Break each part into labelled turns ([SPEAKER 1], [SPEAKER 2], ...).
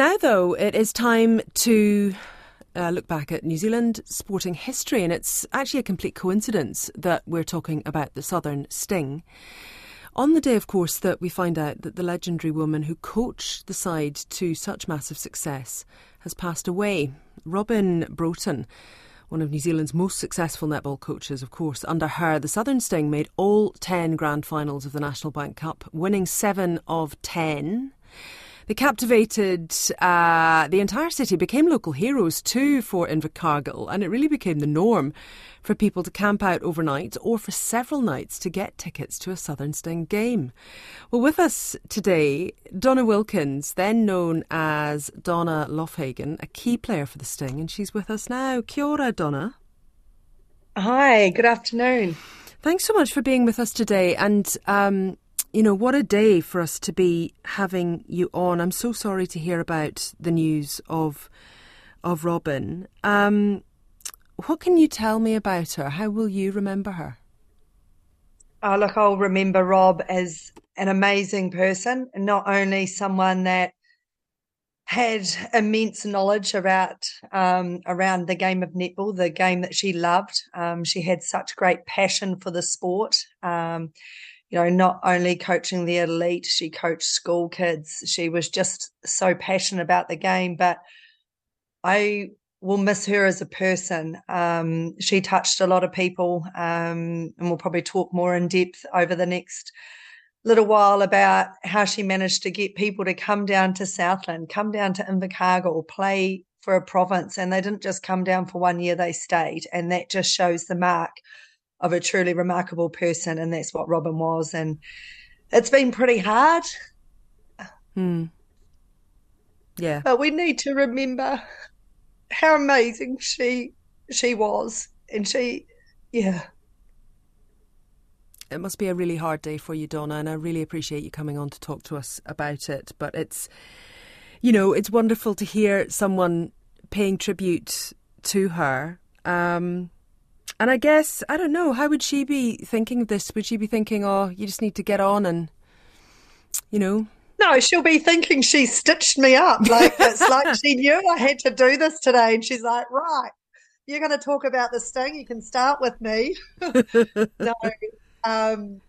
[SPEAKER 1] Now, though, it is time to uh, look back at New Zealand sporting history, and it's actually a complete coincidence that we're talking about the Southern Sting. On the day, of course, that we find out that the legendary woman who coached the side to such massive success has passed away, Robyn Broughton one of New Zealand's most successful netball coaches, of course. Under her, the Southern Sting made all 10 grand finals of the National Bank Cup, winning 7 of 10. They captivated uh, the entire city, became local heroes too for Invercargill, and it really became the norm for people to camp out overnight or for several nights to get tickets to a Southern Sting game. Well, with us today, Donna Wilkins, then known as Donna Loughlin, a key player for the Sting, and she's with us now. Kia ora, Donna.
[SPEAKER 2] Hi, good afternoon.
[SPEAKER 1] Thanks so much for being with us today. And um, you know, what a day for us to be having you on. I'm so sorry to hear about the news of of Robyn. Um, what can you tell me about her? How will you remember her?
[SPEAKER 2] Oh, look, I'll remember Rob as an amazing person, not only someone that had immense knowledge about um, around the game of netball, the game that she loved. Um, she had such great passion for the sport. Um, you know, not only coaching the elite, she coached school kids. She was just so passionate about the game. But I will miss her as a person. Um, she touched a lot of people, um, and we'll probably talk more in depth over the next little while about how she managed to get people to come down to Southland, come down to Invercargill, play for a province, and they didn't just come down for one year; they stayed, and that just shows the mark of a truly remarkable person, and that's what Robyn was. And it's been pretty hard.
[SPEAKER 1] Hmm. Yeah.
[SPEAKER 2] But we need to remember how amazing she she was, and she, yeah.
[SPEAKER 1] It must be a really hard day for you, Donna, and I really appreciate you coming on to talk to us about it. But it's, you know, it's wonderful to hear someone paying tribute to her. Um, and I guess, I don't know, how would she be thinking of this? Would she be thinking, oh, you just need to get on and, you know?
[SPEAKER 2] No, she'll be thinking she stitched me up. Like, it's like she knew I had to do this today. And she's like, right, you're going to talk about the sting. You can start with me. no, um,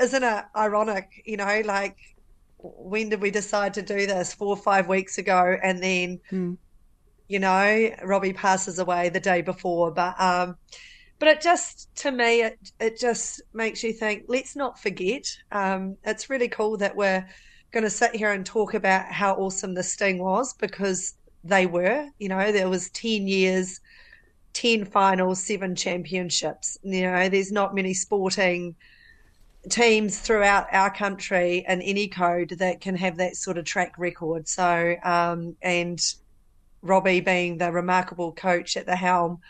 [SPEAKER 2] isn't it ironic? You know, like, when did we decide to do this? Four or five weeks ago. And then, hmm. you know, Robbie passes away the day before. But, um, but it just to me it it just makes you think let's not forget. Um, it's really cool that we're going to sit here and talk about how awesome the sting was because they were you know there was 10 years 10 finals 7 championships. You know there's not many sporting teams throughout our country and any code that can have that sort of track record. So um, and robbie being the remarkable coach at the helm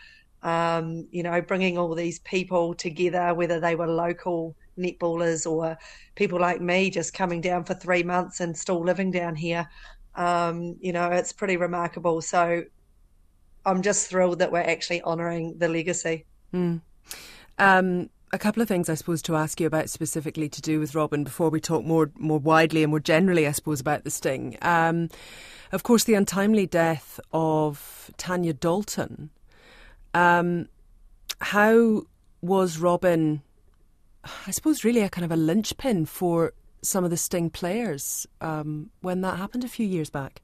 [SPEAKER 2] um, you know, bringing all these people together, whether they were local netballers or people like me just coming down for three months and still living down here. Um, you know, it's pretty remarkable. So I'm just thrilled that we're actually honouring the legacy.
[SPEAKER 1] Mm. Um, a couple of things I suppose to ask you about specifically to do with Robyn before we talk more more widely and more generally, I suppose, about the sting. Um, of course, the untimely death of Tanya Dalton um, how was Robyn, I suppose, really a kind of a linchpin for some of the Sting players um, when that happened a few years back?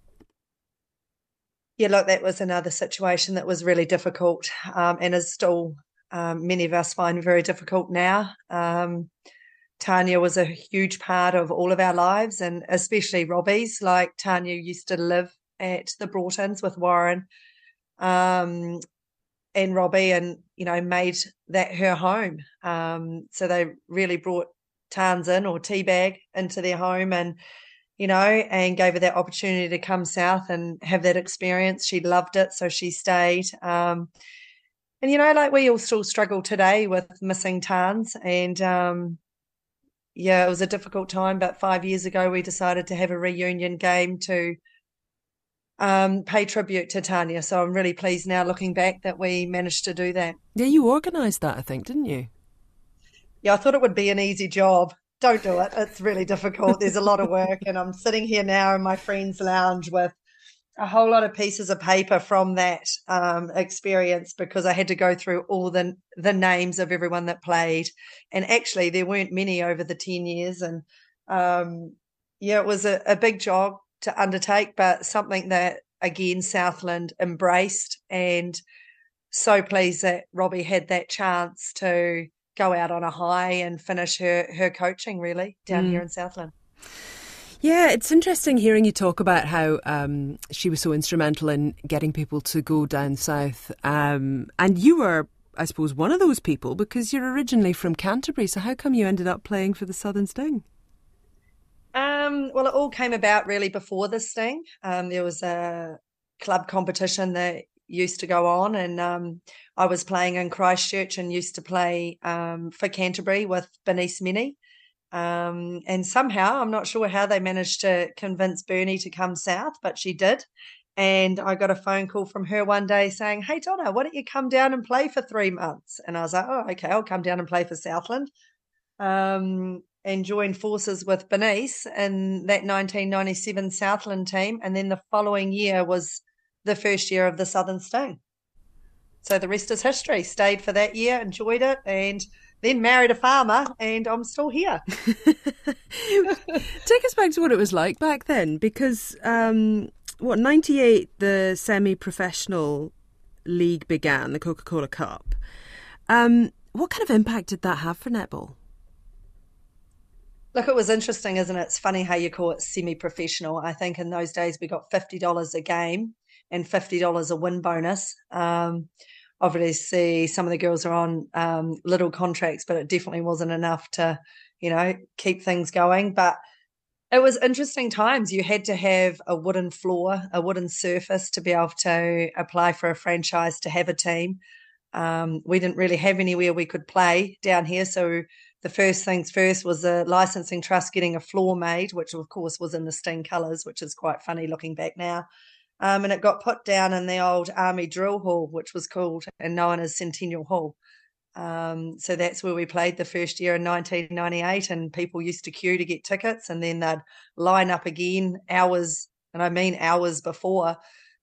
[SPEAKER 2] Yeah, look, that was another situation that was really difficult um, and is still, um, many of us find very difficult now. Um, Tanya was a huge part of all of our lives and especially Robbie's. Like Tanya used to live at the Broughtons with Warren. Um, and Robbie and, you know, made that her home. Um, so they really brought Tans in or Teabag into their home and, you know, and gave her that opportunity to come south and have that experience. She loved it, so she stayed. Um, and you know, like we all still struggle today with missing Tans, and um, yeah, it was a difficult time. But five years ago, we decided to have a reunion game to um, pay tribute to Tanya. So I'm really pleased now looking back that we managed to do that.
[SPEAKER 1] Yeah, you organised that, I think, didn't you?
[SPEAKER 2] Yeah, I thought it would be an easy job. Don't do it. It's really difficult. There's a lot of work. And I'm sitting here now in my friend's lounge with a whole lot of pieces of paper from that um, experience because I had to go through all the the names of everyone that played, and actually there weren't many over the ten years, and um, yeah, it was a, a big job to undertake, but something that again Southland embraced, and so pleased that Robbie had that chance to go out on a high and finish her her coaching really down mm. here in Southland.
[SPEAKER 1] Yeah, it's interesting hearing you talk about how um, she was so instrumental in getting people to go down south. Um, and you were, I suppose, one of those people because you're originally from Canterbury. So how come you ended up playing for the Southern Sting?
[SPEAKER 2] Um, well, it all came about really before the Sting. Um, there was a club competition that used to go on, and um, I was playing in Christchurch and used to play um, for Canterbury with Bernice Mene. Um, and somehow, I'm not sure how they managed to convince Bernie to come south, but she did. And I got a phone call from her one day saying, Hey, Donna, why don't you come down and play for three months? And I was like, Oh, okay, I'll come down and play for Southland. Um, and joined forces with Bernice in that 1997 Southland team. And then the following year was the first year of the Southern Sting. So the rest is history. Stayed for that year, enjoyed it, and then married a farmer, and I'm still here. Take
[SPEAKER 1] us back to what it was like back then, because um, what '98 the semi-professional league began, the Coca-Cola Cup. Um, what kind of impact did that have for netball?
[SPEAKER 2] Look, it was interesting, isn't it? It's funny how you call it semi-professional. I think in those days we got fifty dollars a game and fifty dollars a win bonus. Um, obviously some of the girls are on um, little contracts, but it definitely wasn't enough to, you know, keep things going. But it was interesting times. You had to have a wooden floor, a wooden surface to be able to apply for a franchise to have a team. Um, we didn't really have anywhere we could play down here, so the first things first was the licensing trust getting a floor made, which of course was in the Sting colours, which is quite funny looking back now. Um, and it got put down in the old Army Drill Hall, which was called and known as Centennial Hall. Um, so that's where we played the first year in 1998, and people used to queue to get tickets, and then they'd line up again hours, and I mean hours before,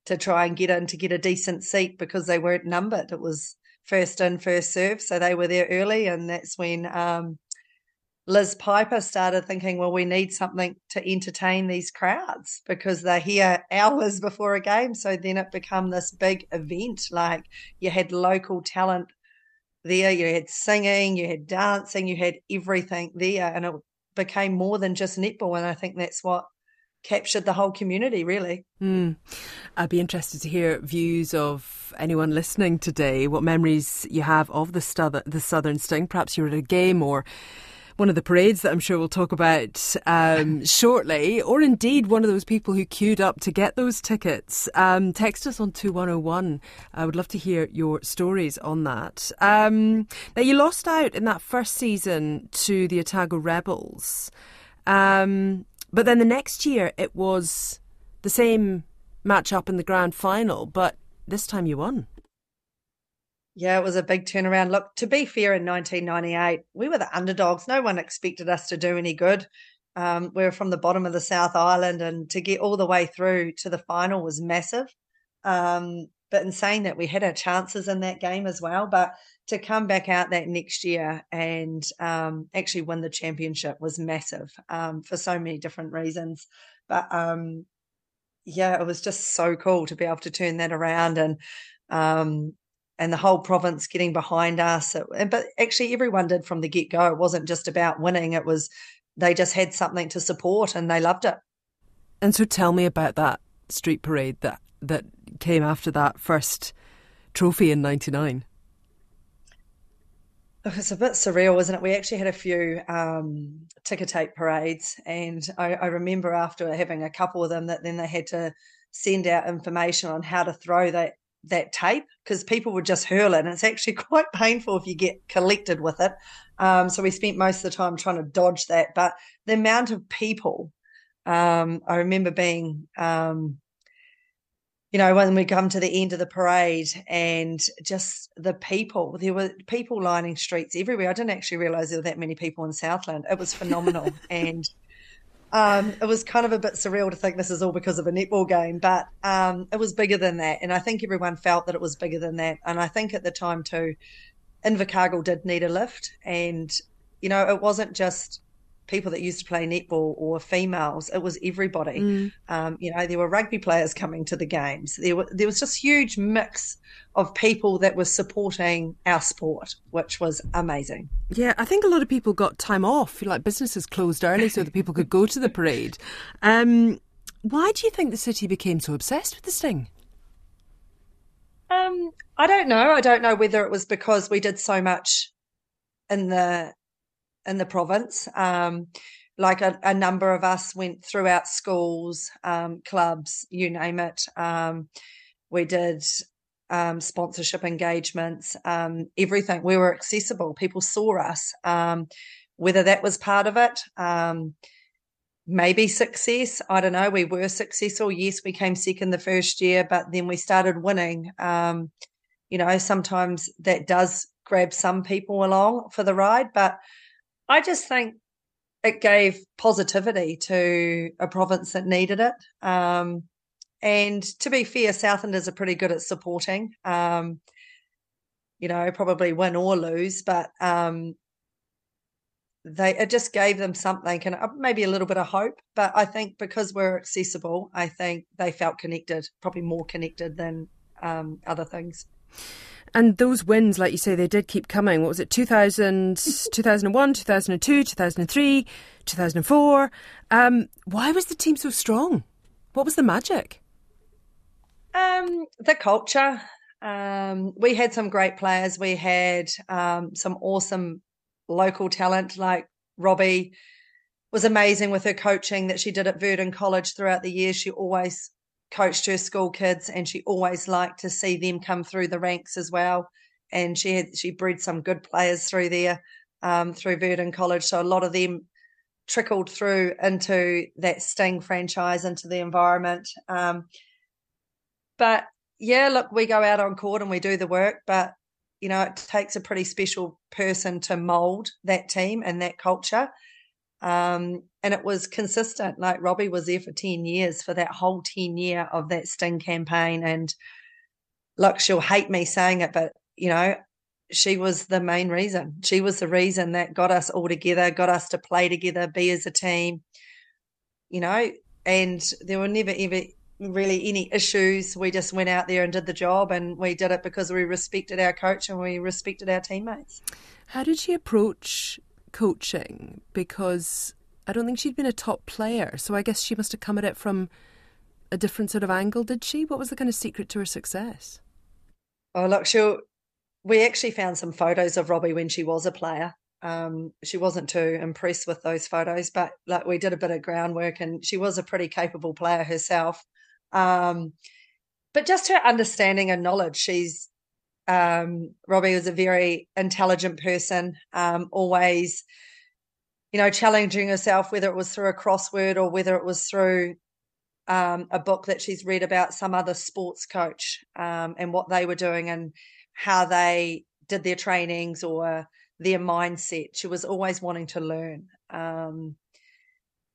[SPEAKER 2] to try and get in to get a decent seat because they weren't numbered. It was first in, first serve, so they were there early, and that's when um, Liz Piper started thinking, well, we need something to entertain these crowds because they're here hours before a game. So then it became this big event. Like you had local talent there, you had singing, you had dancing, you had everything there. And it became more than just netball. And I think that's what captured the whole community, really.
[SPEAKER 1] Mm. I'd be interested to hear views of anyone listening today, what memories you have of the, the Southern Sting. Perhaps you were at a game or one of the parades that I'm sure we'll talk about um, shortly, or indeed one of those people who queued up to get those tickets, um, text us on 2101. I would love to hear your stories on that. Um, now, you lost out in that first season to the Otago Rebels, um, but then the next year it was the same match up in the grand final, but this time you won.
[SPEAKER 2] Yeah, it was a big turnaround. Look, to be fair, in 1998, we were the underdogs. No one expected us to do any good. Um, we were from the bottom of the South Island, and to get all the way through to the final was massive. Um, but in saying that, we had our chances in that game as well. But to come back out that next year and um, actually win the championship was massive um, for so many different reasons. But um, yeah, it was just so cool to be able to turn that around and um, and the whole province getting behind us. but actually, everyone did from the get go. It wasn't just about winning, it was they just had something to support and they loved it.
[SPEAKER 1] And so tell me about that street parade that, that came after that first trophy in 99.
[SPEAKER 2] It's a bit surreal, isn't it? We actually had a few um, ticker tape parades, and I, I, remember after having a couple of them that then they had to send out information on how to throw that that tape because people would just hurl it and it's actually quite painful if you get collected with it. Um, so we spent most of the time trying to dodge that. But the amount of people, um, I remember being, um, you know, when we come to the end of the parade and just the people, there were people lining streets everywhere. I didn't actually realize there were that many people in Southland. It was phenomenal. and Um, it was kind of a bit surreal to think this is all because of a netball game, but um, it was bigger than that. And I think everyone felt that it was bigger than that. And I think at the time too, Invercargill did need a lift. And, you know, it wasn't just people that used to play netball or females. It was everybody. Mm. Um, you know, there were rugby players coming to the games. There, were, there was just huge mix of people that were supporting our sport, which was amazing.
[SPEAKER 1] Yeah, I think a lot of people got time off. Like businesses closed early so that people could go to the parade. Um, why do you think the city became so obsessed with the Sting?
[SPEAKER 2] Um, I don't know. I don't know whether it was because we did so much in the in the province. Um, like a, a, number of us went throughout schools, um, clubs, you name it. Um, we did um, sponsorship engagements, um, everything. We were accessible. People saw us. Um, whether that was part of it, um, maybe success. I don't know. We were successful. Yes, we came second the first year, but then we started winning. you know, sometimes that does grab some people along for the ride, but I just think it gave positivity to a province that needed it. Um, and to be fair, Southlanders are pretty good at supporting. Um, you know, probably win or lose, but um, they it just gave them something and uh, maybe a little bit of hope. But I think because we're accessible, I think they felt connected, probably more connected than um, other things.
[SPEAKER 1] And those wins, like you say, they did keep coming. What was it, 2000, 2001, 2002, 2003, 2004? Um, why was the team so strong? What was the magic?
[SPEAKER 2] Um, the culture. Um, we had some great players. We had um, some awesome local talent like Robbie was amazing with her coaching that she did at Verdon College throughout the year. She always coached her school kids and she always liked to see them come through the ranks as well. And she had she bred some good players through there, um, through Verdon College. So a lot of them trickled through into that Sting franchise, into the environment. Um, but yeah, look, we go out on court and we do the work, but you know, it takes a pretty special person to mold that team and that culture. Um, and it was consistent. Like Robbie was there for 10 years for that whole 10 year of that Sting campaign. And look, she'll hate me saying it, but you know, she was the main reason. She was the reason that got us all together, got us to play together, be as a team, you know, and there were never ever really any issues. We just went out there and did the job and we did it because we respected our coach and we respected our teammates.
[SPEAKER 1] How did she approach coaching because I don't think she'd been a top player. So I guess she must have come at it from a different sort of angle, did she? What was the kind of secret to her success?
[SPEAKER 2] Oh, look, she we actually found some photos of Robbie when she was a player. Um, she wasn't too impressed with those photos, but like we did a bit of groundwork, and she was a pretty capable player herself. Um, but just her understanding and knowledge, she's um, Robbie was a very intelligent person, um, always, you know, challenging herself, whether it was through a crossword or whether it was through um, a book that she's read about some other sports coach um, and what they were doing and how they did their trainings or their mindset. She was always wanting to learn. Um,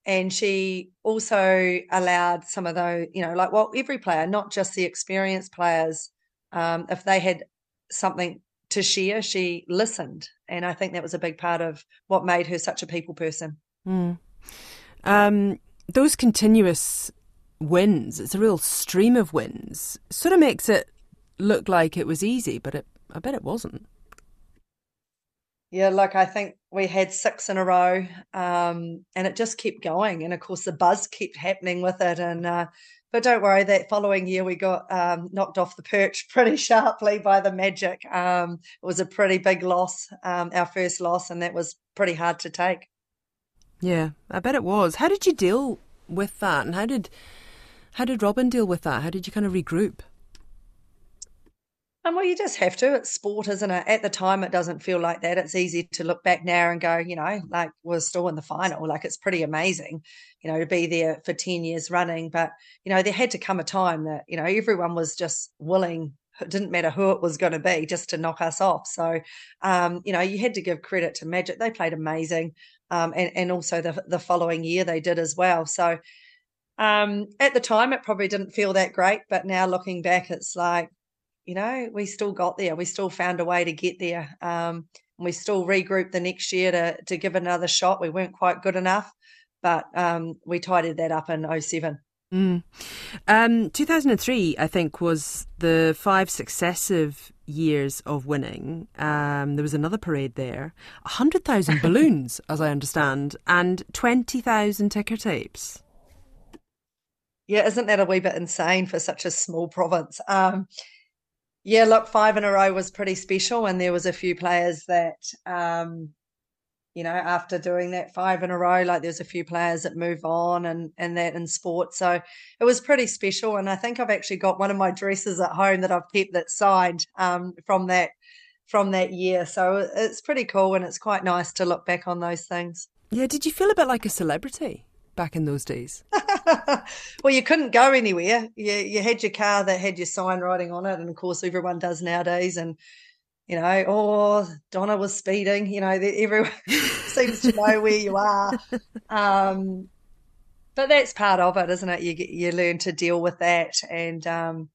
[SPEAKER 2] and she also allowed some of those, you know, like, well, every player, not just the experienced players, um, if they had something to share, she listened. And I think that was a big part of what made her such a people person.
[SPEAKER 1] Mm. Um, those continuous wins, it's a real stream of wins, sort of makes it look like it was easy, but it, I bet it wasn't.
[SPEAKER 2] Yeah, like I think we had six in a row, um, and it just kept going. And of course, the buzz kept happening with it. And uh, but don't worry, that following year we got um, knocked off the perch pretty sharply by the Magic. Um, it was a pretty big loss, um, our first loss, and that was pretty hard to take.
[SPEAKER 1] Yeah, I bet it was. How did you deal with that, and how did how did Robyn deal with that? How did you kind of regroup?
[SPEAKER 2] Well, you just have to. It's sport, isn't it? At the time, it doesn't feel like that. It's easy to look back now and go, you know, like we're still in the final. Like it's pretty amazing, you know, to be there for 10 years running. But, you know, there had to come a time that, you know, everyone was just willing it didn't matter who it was going to be, just to knock us off. So, um, you know, you had to give credit to Magic; they played amazing, um, and and also the the following year they did as well. So, um, at the time, it probably didn't feel that great, but now looking back, it's like, you know, we still got there. We still found a way to get there. Um, we still regrouped the next year to to give another shot. We weren't quite good enough, but um, we tidied that up in 07.
[SPEAKER 1] Mm. Um, 2003, I think, was the five successive years of winning. Um, there was another parade there, 100,000 balloons, as I understand, and 20,000 ticker tapes.
[SPEAKER 2] Yeah, isn't that a wee bit insane for such a small province? Um, yeah, look, five in a row was pretty special, and there was a few players that, um, you know, after doing that five in a row, like there's a few players that move on and and that in sport. So it was pretty special, and I think I've actually got one of my dresses at home that I've kept that signed um, from that from that year. So it's pretty cool, and it's quite nice to look back on those things.
[SPEAKER 1] Yeah, did you feel a bit like a celebrity? back in those days?
[SPEAKER 2] well, you couldn't go anywhere. You you had your car that had your sign writing on it, and of course everyone does nowadays. And you know, oh, Donna was speeding. You know, everyone seems to know where you are. Um, but that's part of it, isn't it? You you learn to deal with that, and um,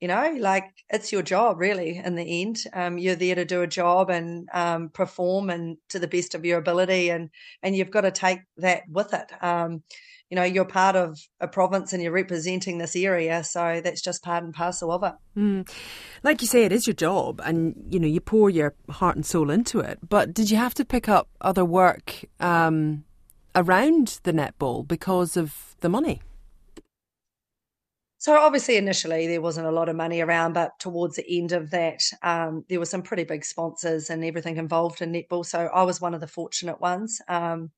[SPEAKER 2] you know, like it's your job really in the end. Um, you're there to do a job and um, perform and to the best of your ability, and and you've got to take that with it. You know, you're part of a province and you're representing this area, so that's just part and parcel of it.
[SPEAKER 1] Mm. Like you say, it is your job, and you know you pour your heart and soul into it. But did you have to pick up other work um, around the netball because of the money?
[SPEAKER 2] So obviously, initially there wasn't a lot of money around, but towards the end of that, um, there were some pretty big sponsors and everything involved in netball. So I was one of the fortunate ones. Um,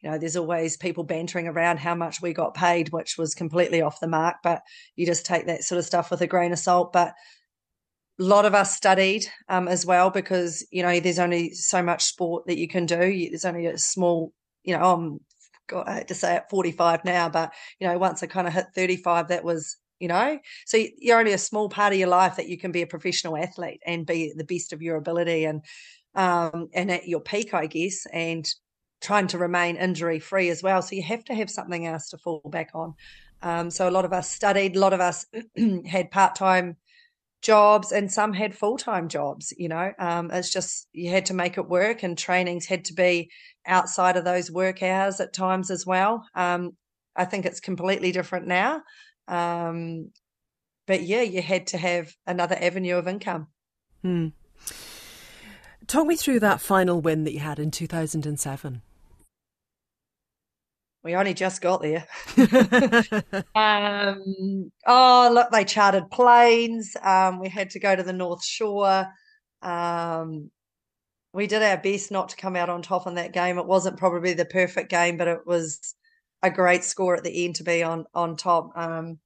[SPEAKER 2] you know, there's always people bantering around how much we got paid, which was completely off the mark. But you just take that sort of stuff with a grain of salt. But a lot of us studied um, as well because you know there's only so much sport that you can do. There's only a small, you know, I'm got I hate to say it, 45 now, but you know, once I kind of hit 35, that was you know so you're only a small part of your life that you can be a professional athlete and be the best of your ability and um and at your peak i guess and trying to remain injury free as well so you have to have something else to fall back on um so a lot of us studied a lot of us had part-time jobs and some had full-time jobs you know um it's just you had to make it work and trainings had to be outside of those work hours at times as well um I think it's completely different now. Um, but yeah, you had to have another avenue of income.
[SPEAKER 1] Hmm. Talk me through that final win that you had in 2007.
[SPEAKER 2] We only just got there. um, oh, look, they chartered planes. Um, we had to go to the North Shore. Um, we did our best not to come out on top in that game. It wasn't probably the perfect game, but it was a great score at the end to be on on top. Um,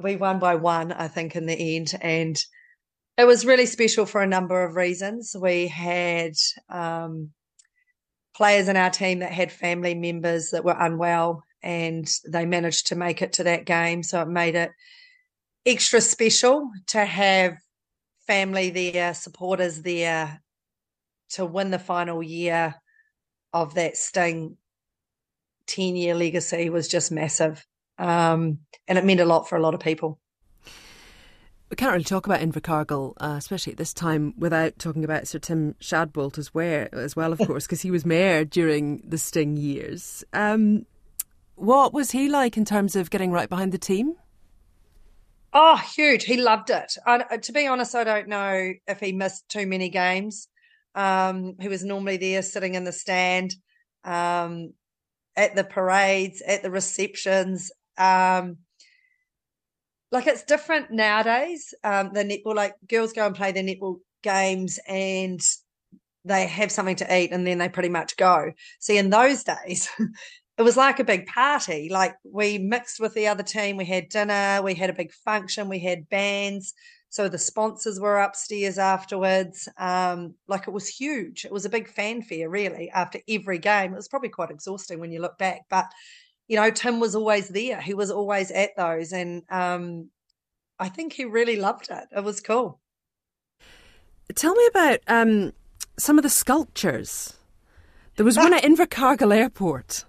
[SPEAKER 2] we won by one, I think, in the end, and it was really special for a number of reasons. We had um, players in our team that had family members that were unwell, and they managed to make it to that game, so it made it extra special to have family there, supporters there, to win the final year of that Sting 10 year legacy was just massive. Um, and it meant a lot for a lot of people.
[SPEAKER 1] We can't really talk about Invercargill, uh, especially at this time, without talking about Sir Tim Shadbolt as well, as well of course, because he was mayor during the Sting years. Um, what was he like in terms of getting right behind the team?
[SPEAKER 2] Oh, huge. He loved it. I, to be honest, I don't know if he missed too many games. Um, he was normally there sitting in the stand. Um, at the parades, at the receptions. Um, like it's different nowadays. Um, the netball, like girls go and play their netball games and they have something to eat and then they pretty much go. See, in those days, it was like a big party. Like we mixed with the other team, we had dinner, we had a big function, we had bands. So the sponsors were upstairs afterwards. Um, like it was huge. It was a big fanfare, really, after every game. It was probably quite exhausting when you look back. But, you know, Tim was always there. He was always at those. And, um, I think he really loved it. It was cool.
[SPEAKER 1] Tell me about um, some of the sculptures. There was one at Invercargill Airport.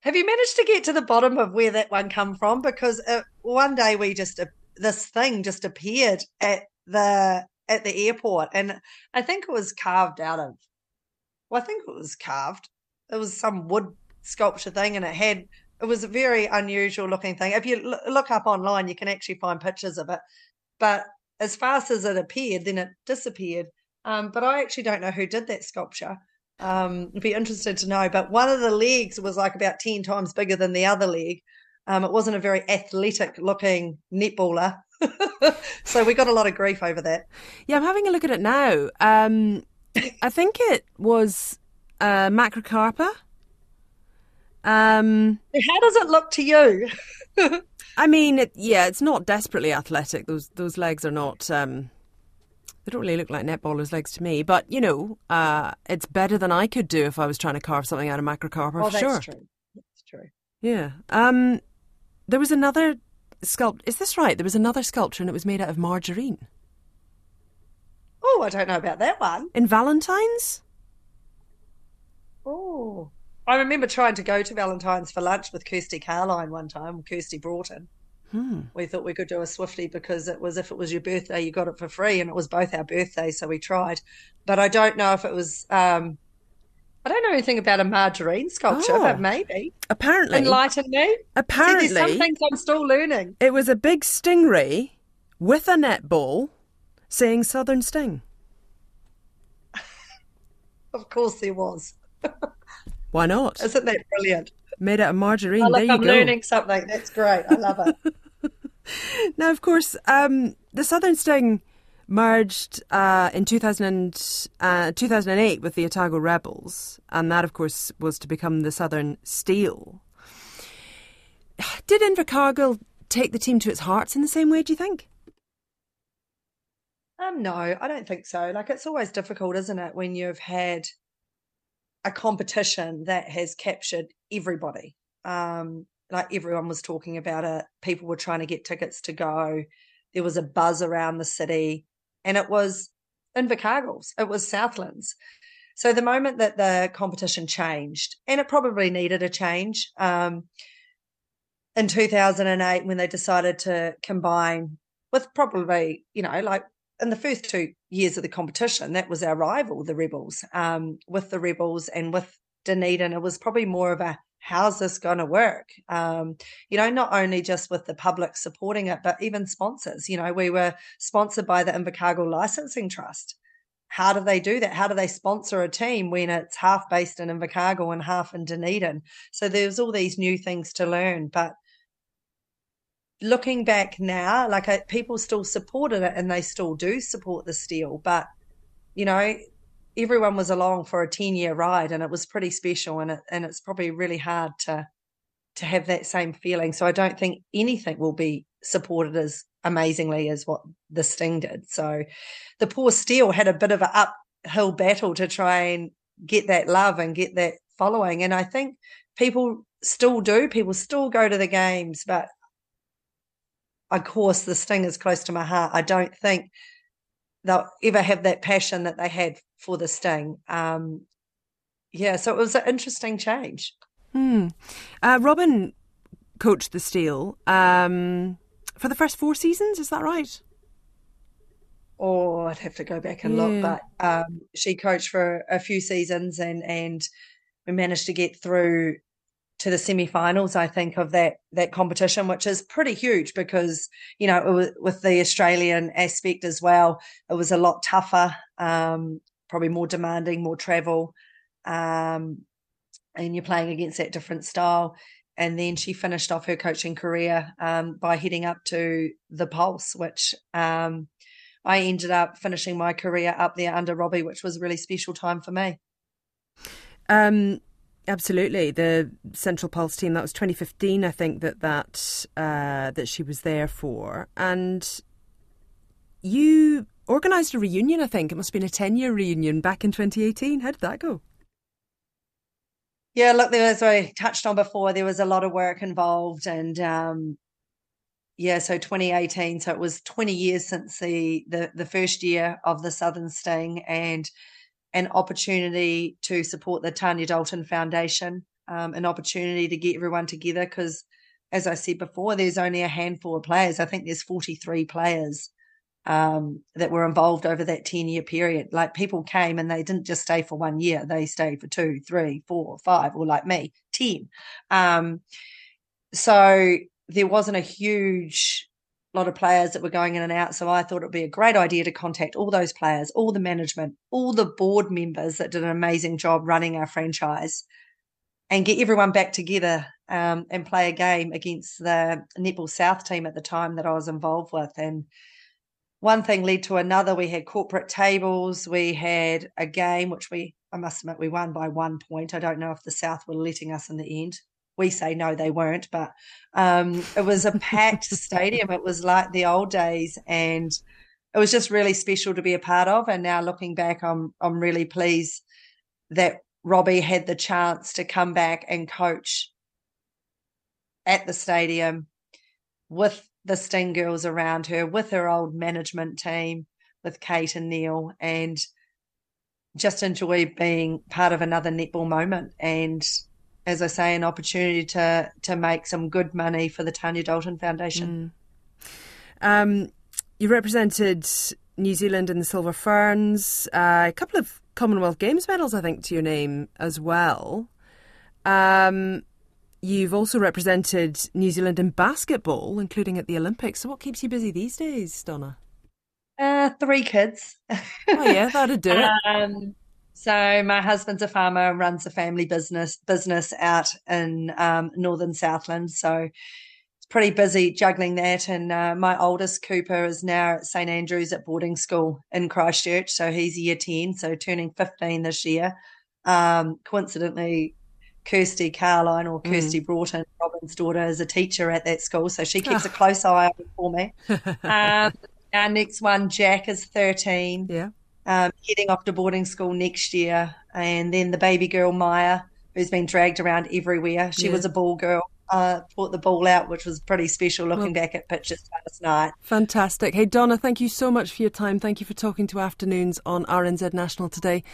[SPEAKER 2] Have you managed to get to the bottom of where that one come from? Because uh, one day we just uh, this thing just appeared at the at the airport, and I think it was carved out of. Well, I think it was carved. It was some wood sculpture thing, and it had it was a very unusual looking thing. If you look up online, you can actually find pictures of it. But as fast as it appeared, then it disappeared. Um, but I actually don't know who did that sculpture. Um, I'd be interested to know. But one of the legs was like about 10 times bigger than the other leg. Um, it wasn't a very athletic looking netballer. so we got a lot of grief over that.
[SPEAKER 1] Yeah, I'm having a look at it now. Um, I think it was uh, macrocarpa.
[SPEAKER 2] Um, How does it look to you?
[SPEAKER 1] I mean, it, yeah, it's not desperately athletic. Those those legs are not. Um, they don't really look like netballers' legs to me. But you know, uh, it's better than I could do if I was trying to carve something out of macrocarpa.
[SPEAKER 2] Oh,
[SPEAKER 1] that's sure.
[SPEAKER 2] true. That's true.
[SPEAKER 1] Yeah. Um, there was another sculpt. Is this right? There was another sculpture, and it was made out of margarine.
[SPEAKER 2] Oh, I don't know about that one.
[SPEAKER 1] In Valentine's.
[SPEAKER 2] Oh. I remember trying to go to Valentine's for lunch with Kirsty Carline one time, Kirsty Broughton. Hmm. We thought we could do a Swifty because it was if it was your birthday, you got it for free, and it was both our birthdays, so we tried. But I don't know if it was. Um, I don't know anything about a margarine sculpture, oh, but maybe.
[SPEAKER 1] Apparently,
[SPEAKER 2] enlighten me.
[SPEAKER 1] Apparently,
[SPEAKER 2] See, some things I'm still learning.
[SPEAKER 1] It was a big stingray with a netball saying "Southern Sting."
[SPEAKER 2] of course, there was.
[SPEAKER 1] Why not?
[SPEAKER 2] Isn't that brilliant?
[SPEAKER 1] Made out of margarine. Like there
[SPEAKER 2] I'm
[SPEAKER 1] go.
[SPEAKER 2] learning something. That's great. I love it.
[SPEAKER 1] now, of course, um, the Southern Sting merged uh, in 2000 uh, 2008 with the Otago Rebels, and that, of course, was to become the Southern Steel. Did Invercargill take the team to its hearts in the same way, do you think?
[SPEAKER 2] Um, no, I don't think so. Like, it's always difficult, isn't it, when you've had a competition that has captured everybody. Um, like everyone was talking about it. People were trying to get tickets to go. There was a buzz around the city, and it was Invercargill's. It was Southlands. So the moment that the competition changed, and it probably needed a change, um, in 2008 when they decided to combine with probably, you know, like in the first two years of the competition, that was our rival, the Rebels. Um, with the Rebels and with Dunedin, it was probably more of a how's this going to work? Um, you know, not only just with the public supporting it, but even sponsors. You know, we were sponsored by the Invercargill Licensing Trust. How do they do that? How do they sponsor a team when it's half based in Invercargill and half in Dunedin? So there's all these new things to learn, but looking back now, like I, people still supported it and they still do support the steel, but you know, everyone was along for a 10 year ride and it was pretty special and it, and it's probably really hard to to have that same feeling. So I don't think anything will be supported as amazingly as what the Sting did. So the poor Steel had a bit of an uphill battle to try and get that love and get that following. And I think people still do. People still go to the games, but of course, the sting is close to my heart. I don't think they'll ever have that passion that they had for the sting. Um, yeah, so it was an interesting change.
[SPEAKER 1] Hmm. Uh, Robyn coached the Steel um, for the first four seasons. Is that right?
[SPEAKER 2] Oh, I'd have to go back and yeah. look, but um, she coached for a few seasons, and and we managed to get through to the semi-finals, I think, of that that competition, which is pretty huge because you know was, with the Australian aspect as well, it was a lot tougher, um, probably more demanding, more travel, um, and you're playing against that different style. And then she finished off her coaching career um, by heading up to the Pulse, which um, I ended up finishing my career up there under Robbie, which was a really special time for me.
[SPEAKER 1] Um, Absolutely, the Central Pulse team. That was 2015, I think that that uh, that she was there for, and you organised a reunion. I think it must have been a 10 year reunion back in 2018. How did that go?
[SPEAKER 2] Yeah, look, there was I touched on before. There was a lot of work involved, and um, yeah, so 2018. So it was 20 years since the, the the first year of the Southern Sting, and an opportunity to support the Tanya Dalton Foundation, um, an opportunity to get everyone together because, as I said before, there's only a handful of players. I think there's 43 players um, that were involved over that 10 year period. Like people came and they didn't just stay for one year, they stayed for two, three, four, five, or like me, 10. Um, so there wasn't a huge lot of players that were going in and out. So I thought it would be a great idea to contact all those players, all the management, all the board members that did an amazing job running our franchise and get everyone back together um, and play a game against the Netball South team at the time that I was involved with. And one thing led to another. We had corporate tables. We had a game, which we, I must admit, we won by one point. I don't know if the South were letting us in the end we say no, they weren't, but um, it was a packed stadium. It was like the old days, and it was just really special to be a part of. And now looking back, I'm I'm really pleased that Robbie had the chance to come back and coach at the stadium with the Sting girls around her, with her old management team, with Kate and Neil, and just enjoy being part of another netball moment and as I say, an opportunity to to make some good money for the Tanya Dalton Foundation.
[SPEAKER 1] Mm. Um, you represented New Zealand in the Silver Ferns, uh, a couple of Commonwealth Games medals, I think, to your name as well. Um, you've also represented New Zealand in basketball, including at the Olympics. So, what keeps you busy these days, Donna?
[SPEAKER 2] Uh, three kids.
[SPEAKER 1] oh yeah, that'd do it.
[SPEAKER 2] Um, so my husband's a farmer and runs a family business business out in um, northern Southland. So it's pretty busy juggling that. And uh, my oldest Cooper is now at St Andrews at boarding school in Christchurch. So he's year ten, so turning fifteen this year. Um, coincidentally, Kirsty Carline or Kirsty mm. Broughton, Robyn's daughter, is a teacher at that school, so she keeps a close eye on for me. um, our next one, Jack, is thirteen.
[SPEAKER 1] Yeah
[SPEAKER 2] um, heading off to boarding school next year. And then the baby girl, Maya, who's been dragged around everywhere. She yeah. was a ball girl. Uh, brought the ball out, which was pretty special looking well, back at pictures last night.
[SPEAKER 1] Fantastic. Hey, Donna, thank you so much for your time. Thank you for talking to Afternoons on RNZ National today.